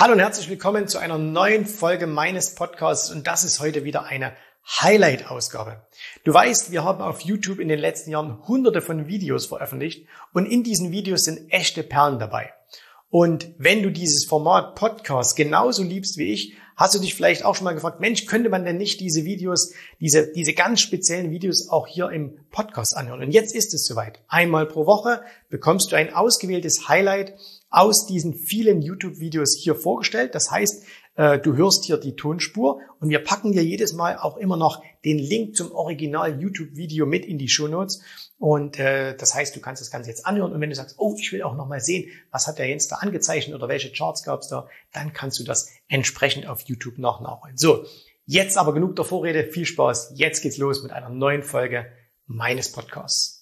Hallo und herzlich willkommen zu einer neuen Folge meines Podcasts und das ist heute wieder eine Highlight-Ausgabe. Du weißt, wir haben auf YouTube in den letzten Jahren hunderte von Videos veröffentlicht und in diesen Videos sind echte Perlen dabei. Und wenn du dieses Format Podcast genauso liebst wie ich, hast du dich vielleicht auch schon mal gefragt, Mensch, könnte man denn nicht diese Videos, diese, diese ganz speziellen Videos auch hier im Podcast anhören? Und jetzt ist es soweit. Einmal pro Woche bekommst du ein ausgewähltes Highlight aus diesen vielen YouTube-Videos hier vorgestellt. Das heißt, du hörst hier die Tonspur und wir packen dir jedes Mal auch immer noch den Link zum Original YouTube-Video mit in die Show Notes. Und äh, das heißt, du kannst das Ganze jetzt anhören und wenn du sagst, oh, ich will auch noch mal sehen, was hat der Jens da angezeichnet oder welche Charts gab es da, dann kannst du das entsprechend auf YouTube noch nachholen. So, jetzt aber genug der Vorrede, viel Spaß. Jetzt geht's los mit einer neuen Folge meines Podcasts.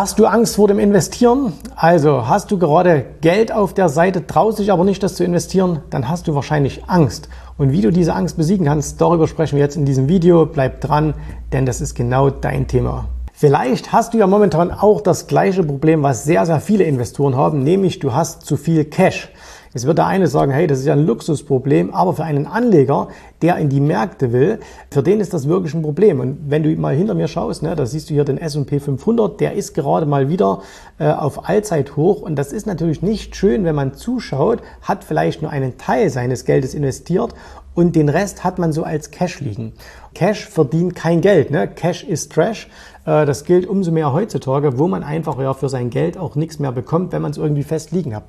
Hast du Angst vor dem Investieren? Also hast du gerade Geld auf der Seite, traust dich aber nicht, das zu investieren, dann hast du wahrscheinlich Angst. Und wie du diese Angst besiegen kannst, darüber sprechen wir jetzt in diesem Video. Bleib dran, denn das ist genau dein Thema. Vielleicht hast du ja momentan auch das gleiche Problem, was sehr, sehr viele Investoren haben, nämlich du hast zu viel Cash. Jetzt wird der eine sagen, hey, das ist ja ein Luxusproblem, aber für einen Anleger, der in die Märkte will, für den ist das wirklich ein Problem. Und wenn du mal hinter mir schaust, ne, da siehst du hier den S&P 500, der ist gerade mal wieder äh, auf Allzeithoch und das ist natürlich nicht schön, wenn man zuschaut, hat vielleicht nur einen Teil seines Geldes investiert und den Rest hat man so als Cash liegen. Cash verdient kein Geld, ne? Cash ist Trash. Äh, das gilt umso mehr heutzutage, wo man einfach ja für sein Geld auch nichts mehr bekommt, wenn man es irgendwie fest liegen hat.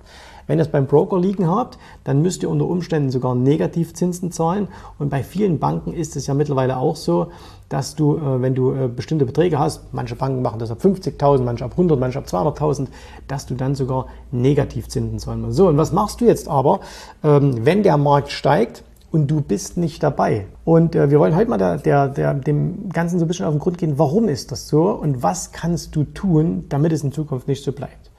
Wenn ihr es beim Broker liegen habt, dann müsst ihr unter Umständen sogar Negativzinsen zahlen. Und bei vielen Banken ist es ja mittlerweile auch so, dass du, äh, wenn du äh, bestimmte Beträge hast, manche Banken machen das ab 50.000, manche ab 100, manche ab 200.000, dass du dann sogar Negativzinsen zahlen musst. So, und was machst du jetzt aber, ähm, wenn der Markt steigt? und du bist nicht dabei. Und äh, wir wollen heute mal der, der, der, dem Ganzen so ein bisschen auf den Grund gehen, warum ist das so und was kannst du tun, damit es in Zukunft nicht so bleibt.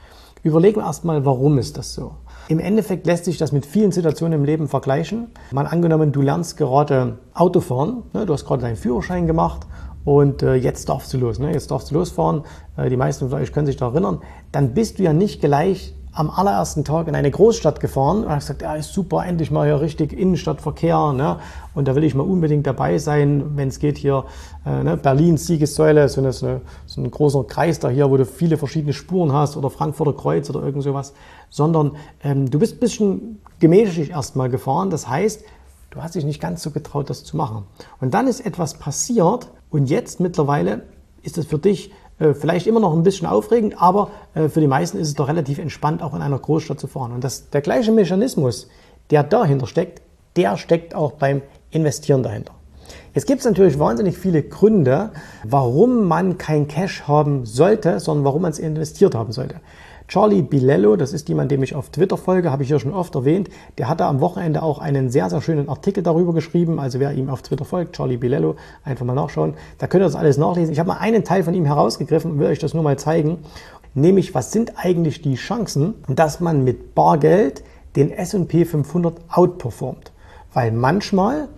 Überlegen wir erstmal, warum ist das so? Im Endeffekt lässt sich das mit vielen Situationen im Leben vergleichen. Mal angenommen, du lernst gerade Autofahren, ne? du hast gerade deinen Führerschein gemacht und äh, jetzt darfst du los, ne? jetzt darfst du losfahren. Äh, die meisten von euch können sich da erinnern. Dann bist du ja nicht gleich am allerersten Tag in eine Großstadt gefahren und habe gesagt, ja, ist super, endlich mal hier richtig Innenstadtverkehr. Ne? Und da will ich mal unbedingt dabei sein, wenn es geht hier, äh, ne? Berlin, Siegessäule, so, eine, so, ein großer Kreis da hier, wo du viele verschiedene Spuren hast oder Frankfurter Kreuz oder irgend sowas. Sondern ähm, du bist ein bisschen gemächlich erstmal gefahren. Das heißt, du hast dich nicht ganz so getraut, das zu machen. Und dann ist etwas passiert und jetzt mittlerweile ist es für dich vielleicht immer noch ein bisschen aufregend, aber äh, für die meisten ist es doch relativ entspannt, auch in einer Großstadt zu fahren. Und das, der gleiche Mechanismus, der dahinter steckt, der steckt auch beim Investieren dahinter. Jetzt gibt es natürlich wahnsinnig viele Gründe, warum man kein Cash haben sollte, sondern warum man es investiert haben sollte. Charlie Bilello, das ist jemand, dem ich auf Twitter folge, habe ich ja schon oft erwähnt, der hat da am Wochenende auch einen sehr, sehr schönen Artikel darüber geschrieben. Also wer ihm auf Twitter folgt, Charlie Bilello, einfach mal nachschauen. Da könnt ihr das alles nachlesen. Ich habe mal einen Teil von ihm herausgegriffen und will euch das nur mal zeigen. Nämlich, was sind eigentlich die Chancen, dass man mit Bargeld den S&P 500 outperformt? Weil manchmal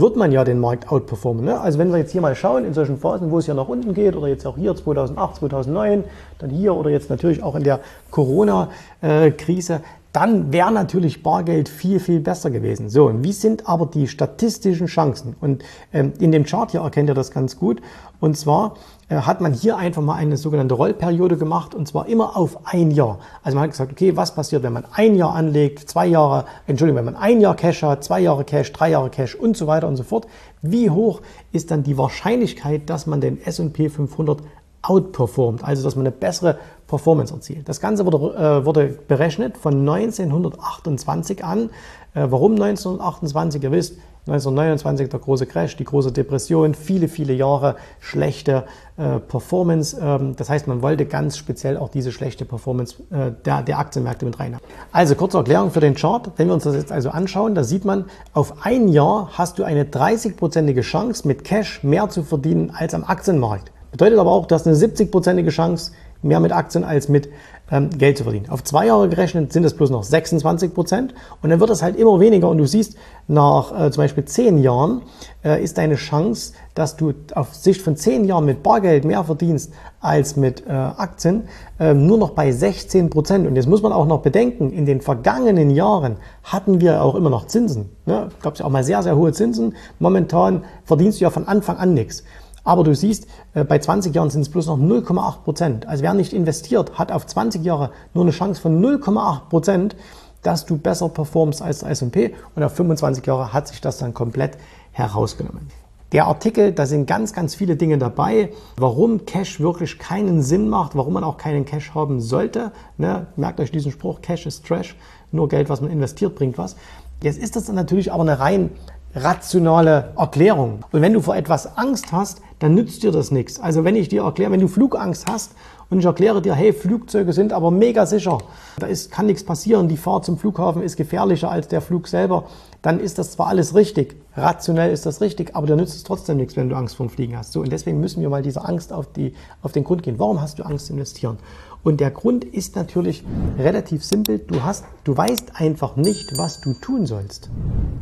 wird man ja den Markt outperformen. Ne? Also wenn wir jetzt hier mal schauen, in solchen Phasen, wo es ja nach unten geht, oder jetzt auch hier 2008, 2009, dann hier oder jetzt natürlich auch in der Corona-Krise, dann wäre natürlich Bargeld viel, viel besser gewesen. So, und wie sind aber die statistischen Chancen? Und ähm, in dem Chart hier erkennt ihr das ganz gut. Und zwar hat man hier einfach mal eine sogenannte Rollperiode gemacht und zwar immer auf ein Jahr. Also man hat gesagt, okay, was passiert, wenn man ein Jahr anlegt, zwei Jahre, Entschuldigung, wenn man ein Jahr Cash hat, zwei Jahre Cash, drei Jahre Cash und so weiter und so fort. Wie hoch ist dann die Wahrscheinlichkeit, dass man den S&P 500 outperformt, also dass man eine bessere Performance erzielt. Das Ganze wurde, äh, wurde berechnet von 1928 an. Äh, warum 1928? Ihr wisst, 1929 der große Crash, die große Depression, viele, viele Jahre schlechte äh, Performance. Ähm, das heißt, man wollte ganz speziell auch diese schlechte Performance äh, der, der Aktienmärkte mit reinhaben. Also kurze Erklärung für den Chart. Wenn wir uns das jetzt also anschauen, da sieht man, auf ein Jahr hast du eine 30-prozentige Chance, mit Cash mehr zu verdienen als am Aktienmarkt. Bedeutet aber auch, du hast eine 70-prozentige Chance, mehr mit Aktien als mit ähm, Geld zu verdienen. Auf zwei Jahre gerechnet sind es bloß noch 26 Prozent und dann wird es halt immer weniger und du siehst, nach äh, zum Beispiel zehn Jahren äh, ist deine Chance, dass du auf Sicht von zehn Jahren mit Bargeld mehr verdienst als mit äh, Aktien, äh, nur noch bei 16 Prozent. Und jetzt muss man auch noch bedenken, in den vergangenen Jahren hatten wir auch immer noch Zinsen. Ne? Gab es ja auch mal sehr, sehr hohe Zinsen. Momentan verdienst du ja von Anfang an nichts. Aber du siehst, äh, bei 20 Jahren sind es bloß noch 0,8 Prozent. Also wer nicht investiert, hat auf 20 Jahre nur eine Chance von 0,8 Prozent, dass du besser performst als der S&P und auf 25 Jahre hat sich das dann komplett herausgenommen. Der Artikel, da sind ganz, ganz viele Dinge dabei, warum Cash wirklich keinen Sinn macht, warum man auch keinen Cash haben sollte. Ne? Merkt euch diesen Spruch, Cash ist Trash, nur Geld, was man investiert, bringt was. Jetzt ist das natürlich aber eine rein rationale Erklärung. Und wenn du vor etwas Angst hast, dann nützt dir das nichts. Also wenn ich dir erkläre, wenn du Flugangst hast und ich erkläre dir, hey, Flugzeuge sind aber mega sicher, da ist, kann nichts passieren, die Fahrt zum Flughafen ist gefährlicher als der Flug selber, dann ist das zwar alles richtig, rationell ist das richtig, aber dir nützt es trotzdem nichts, wenn du Angst vorm Fliegen hast. So, und deswegen müssen wir mal dieser Angst auf, die, auf den Grund gehen. Warum hast du Angst zu investieren? Und der Grund ist natürlich relativ simpel. Du hast, du weißt einfach nicht, was du tun sollst.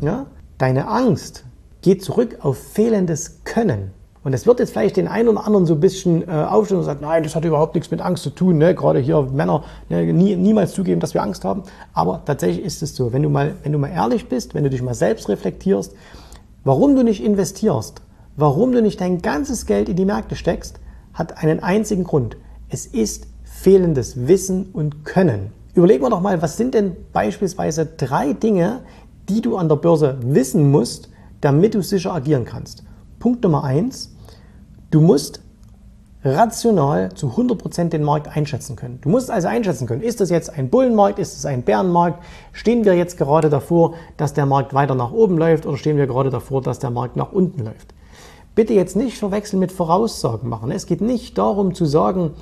Ja? Deine Angst geht zurück auf fehlendes Können. Und es wird jetzt vielleicht den einen oder anderen so ein bisschen äh, aufstellen und sagen, nein, das hat überhaupt nichts mit Angst zu tun. Ne? Gerade hier Männer ne, nie, niemals zugeben, dass wir Angst haben. Aber tatsächlich ist es so. Wenn du, mal, wenn du mal ehrlich bist, wenn du dich mal selbst reflektierst, warum du nicht investierst, warum du nicht dein ganzes Geld in die Märkte steckst, hat einen einzigen Grund. Es ist fehlendes Wissen und Können. Überlegen wir doch mal, was sind denn beispielsweise drei Dinge, die du an der Börse wissen musst, damit du sicher agieren kannst. Punkt Nummer eins, du musst rational zu 100% den Markt einschätzen können. Du musst also einschätzen können, ist das jetzt ein Bullenmarkt, ist es ein Bärenmarkt, stehen wir jetzt gerade davor, dass der Markt weiter nach oben läuft oder stehen wir gerade davor, dass der Markt nach unten läuft. Bitte jetzt nicht verwechseln mit Voraussagen machen. Es geht nicht darum zu sagen,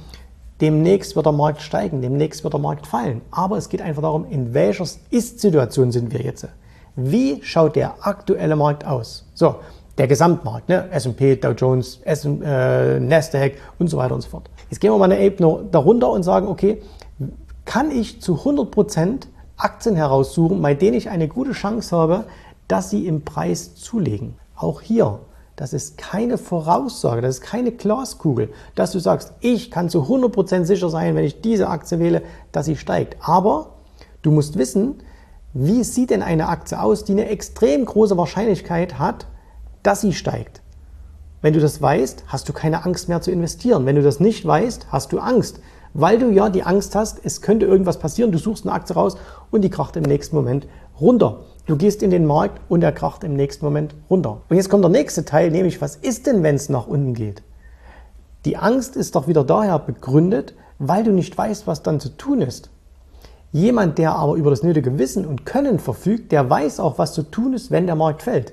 demnächst wird der Markt steigen, demnächst wird der Markt fallen. Aber es geht einfach darum, in welcher Ist-Situation sind wir jetzt. Wie schaut der aktuelle Markt aus? So, der Gesamtmarkt, ne? S&P, Dow Jones, S äh, Nasdaq und so weiter und so fort. Jetzt gehen wir mal eine Ebene darunter und sagen, okay, kann ich zu 100% Aktien heraussuchen, bei denen ich eine gute Chance habe, dass sie im Preis zulegen? Auch hier, das ist keine Voraussage, das ist keine Glaskugel, dass du sagst, ich kann zu 100% sicher sein, wenn ich diese Aktie wähle, dass sie steigt. Aber du musst wissen, wie sieht denn eine Aktie aus, die eine extrem große Wahrscheinlichkeit hat, dass sie steigt? Wenn du das weißt, hast du keine Angst mehr zu investieren. Wenn du das nicht weißt, hast du Angst, weil du ja die Angst hast, es könnte irgendwas passieren, du suchst eine Aktie raus und die kracht im nächsten Moment runter. Du gehst in den Markt und er kracht im nächsten Moment runter. Und jetzt kommt der nächste Teil, nämlich was ist denn, wenn es nach unten geht? Die Angst ist doch wieder daher begründet, weil du nicht weißt, was dann zu tun ist. Jemand, der aber über das nötige Wissen und Können verfügt, der weiß auch, was zu tun ist, wenn der Markt fällt.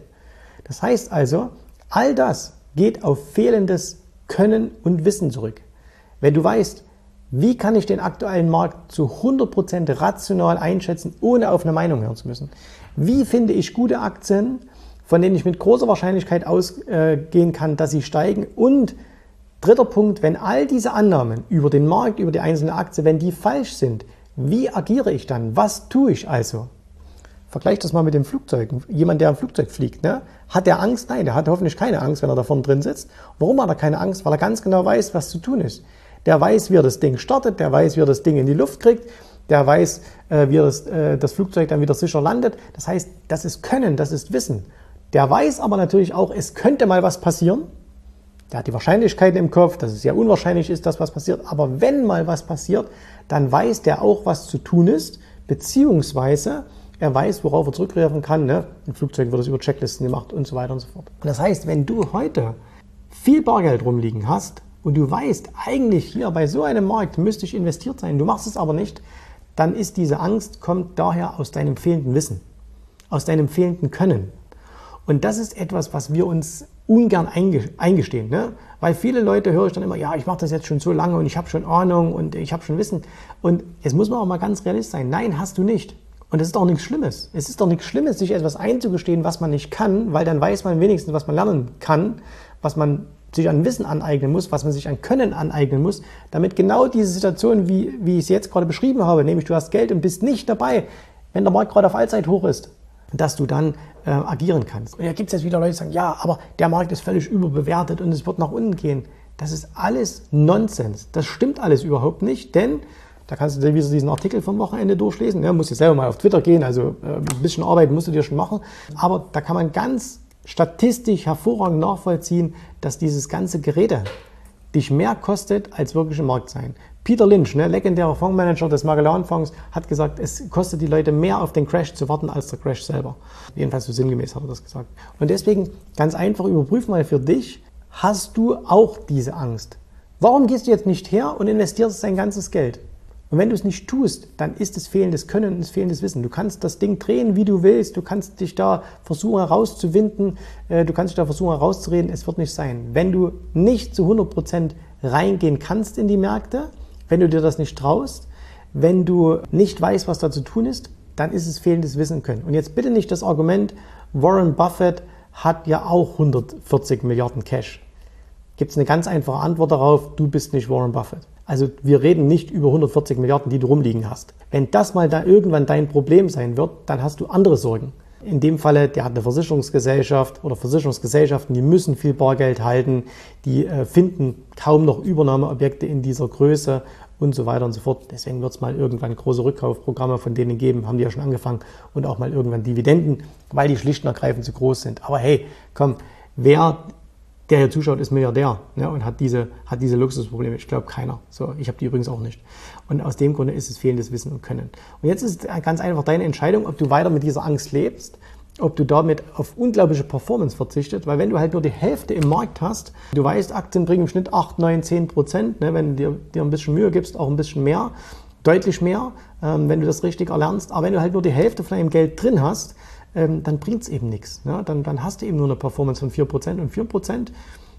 Das heißt also, all das geht auf fehlendes Können und Wissen zurück. Wenn du weißt, wie kann ich den aktuellen Markt zu 100% rational einschätzen, ohne auf eine Meinung hören zu müssen? Wie finde ich gute Aktien, von denen ich mit großer Wahrscheinlichkeit ausgehen kann, dass sie steigen? Und dritter Punkt, wenn all diese Annahmen über den Markt, über die einzelne Aktie, wenn die falsch sind, wie agiere ich dann? Was tue ich also? Vergleich das mal mit dem Flugzeug. Jemand, der im Flugzeug fliegt, ne? hat der Angst? Nein, der hat hoffentlich keine Angst, wenn er da vorne drin sitzt. Warum hat er keine Angst? Weil er ganz genau weiß, was zu tun ist. Der weiß, wie er das Ding startet, der weiß, wie er das Ding in die Luft kriegt, der weiß, äh, wie er das, äh, das Flugzeug dann wieder sicher landet. Das heißt, das ist Können, das ist Wissen. Der weiß aber natürlich auch, es könnte mal was passieren. Der hat die Wahrscheinlichkeiten im Kopf, dass es sehr unwahrscheinlich ist, dass was passiert. Aber wenn mal was passiert, dann weiß der auch, was zu tun ist, beziehungsweise er weiß, worauf er zurückgreifen kann. Ne? In Flugzeugen wird es über Checklisten gemacht und so weiter und so fort. Und das heißt, wenn du heute viel Bargeld rumliegen hast und du weißt, eigentlich hier bei so einem Markt müsste ich investiert sein, du machst es aber nicht, dann ist diese Angst, kommt daher aus deinem fehlenden Wissen, aus deinem fehlenden Können. Und das ist etwas, was wir uns ungern eingestehen. Ne? Weil viele Leute höre ich dann immer, ja, ich mache das jetzt schon so lange und ich habe schon Ahnung und ich habe schon Wissen. Und jetzt muss man auch mal ganz realistisch sein. Nein, hast du nicht. Und das ist doch nichts Schlimmes. Es ist doch nichts Schlimmes, sich etwas einzugestehen, was man nicht kann, weil dann weiß man wenigstens, was man lernen kann, was man sich an Wissen aneignen muss, was man sich an Können aneignen muss, damit genau diese Situation, wie, wie ich es jetzt gerade beschrieben habe, nämlich du hast Geld und bist nicht dabei, wenn der Markt gerade auf Allzeit hoch ist, dass du dann äh, agieren kannst. Und da gibt es jetzt wieder Leute, die sagen, ja, aber der Markt ist völlig überbewertet und es wird nach unten gehen. Das ist alles Nonsens. Das stimmt alles überhaupt nicht, denn da kannst du dir wieder diesen Artikel vom Wochenende durchlesen. Ja, musst jetzt selber mal auf Twitter gehen, also äh, ein bisschen Arbeit musst du dir schon machen. Aber da kann man ganz statistisch hervorragend nachvollziehen, dass dieses ganze Gerede dich mehr kostet, als wirklich im Markt sein. Peter Lynch, ne, legendärer Fondsmanager des Magellan-Fonds, hat gesagt, es kostet die Leute mehr auf den Crash zu warten als der Crash selber. Jedenfalls so sinngemäß hat er das gesagt. Und deswegen ganz einfach überprüf mal für dich, hast du auch diese Angst? Warum gehst du jetzt nicht her und investierst dein ganzes Geld? Und wenn du es nicht tust, dann ist es fehlendes Können und es fehlendes Wissen. Du kannst das Ding drehen, wie du willst. Du kannst dich da versuchen herauszuwinden. Äh, du kannst dich da versuchen herauszureden. Es wird nicht sein. Wenn du nicht zu 100 Prozent reingehen kannst in die Märkte, wenn du dir das nicht traust, wenn du nicht weißt, was da zu tun ist, dann ist es fehlendes Wissen können. Und jetzt bitte nicht das Argument, Warren Buffett hat ja auch 140 Milliarden Cash. Gibt es eine ganz einfache Antwort darauf, du bist nicht Warren Buffett. Also wir reden nicht über 140 Milliarden, die du rumliegen hast. Wenn das mal da irgendwann dein Problem sein wird, dann hast du andere Sorgen. In dem Falle, der hat eine Versicherungsgesellschaft oder Versicherungsgesellschaften, die müssen viel Bargeld halten, die äh, finden kaum noch Übernahmeobjekte in dieser Größe und so weiter und so fort. Deswegen wird es mal irgendwann große Rückkaufprogramme von denen geben, haben die ja schon angefangen und auch mal irgendwann Dividenden, weil die schlicht und ergreifend zu groß sind. Aber hey, komm, wer der hier zuschaut, ist Milliardär ne, und hat diese, hat diese Luxusprobleme. Ich glaube keiner. So, ich habe die übrigens auch nicht. Und aus dem Grunde ist es fehlendes Wissen und Können. Und jetzt ist ganz einfach deine Entscheidung, ob du weiter mit dieser Angst lebst, ob du damit auf unglaubliche Performance verzichtest, weil wenn du halt nur die Hälfte im Markt hast, du weißt, Aktien bringen im Schnitt 8, 9, 10 Prozent, ne, wenn du dir, dir ein bisschen Mühe gibst, auch ein bisschen mehr, deutlich mehr, ähm, wenn du das richtig erlernst. Aber wenn du halt nur die Hälfte von deinem Geld drin hast, ähm, dann bringt es eben nichts. Ja? Dann, dann hast du eben nur eine Performance von 4% und 4%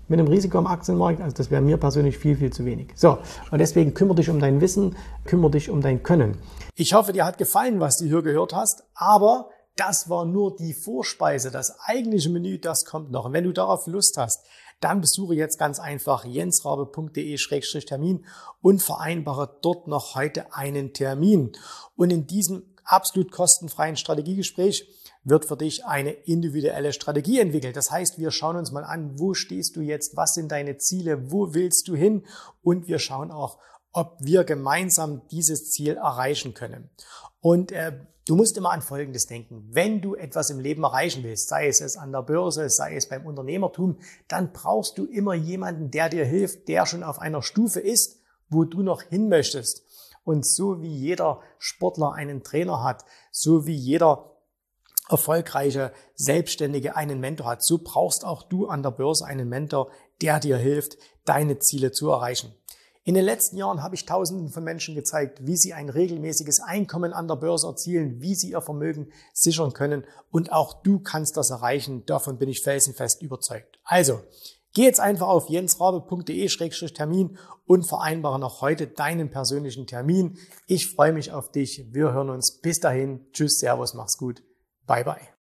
mit einem Risiko am Aktienmarkt, also das wäre mir persönlich viel, viel zu wenig. So, und deswegen kümmere dich um dein Wissen, kümmere dich um dein Können. Ich hoffe, dir hat gefallen, was du hier gehört hast, aber das war nur die Vorspeise. Das eigentliche Menü, das kommt noch. Und wenn du darauf Lust hast, dann besuche jetzt ganz einfach jensrabe.de-termin und vereinbare dort noch heute einen Termin. Und in diesem absolut kostenfreien Strategiegespräch wird für dich eine individuelle Strategie entwickelt. Das heißt, wir schauen uns mal an, wo stehst du jetzt, was sind deine Ziele, wo willst du hin und wir schauen auch, ob wir gemeinsam dieses Ziel erreichen können. Und äh, du musst immer an Folgendes denken. Wenn du etwas im Leben erreichen willst, sei es es an der Börse, sei es beim Unternehmertum, dann brauchst du immer jemanden, der dir hilft, der schon auf einer Stufe ist, wo du noch hin möchtest. Und so wie jeder Sportler einen Trainer hat, so wie jeder erfolgreiche Selbstständige einen Mentor hat, so brauchst auch du an der Börse einen Mentor, der dir hilft, deine Ziele zu erreichen. In den letzten Jahren habe ich Tausenden von Menschen gezeigt, wie sie ein regelmäßiges Einkommen an der Börse erzielen, wie sie ihr Vermögen sichern können und auch du kannst das erreichen. Davon bin ich felsenfest überzeugt. Also, geh jetzt einfach auf jensrabe.de-termin und vereinbare noch heute deinen persönlichen Termin. Ich freue mich auf dich. Wir hören uns. Bis dahin. Tschüss, Servus, mach's gut. Bye bye.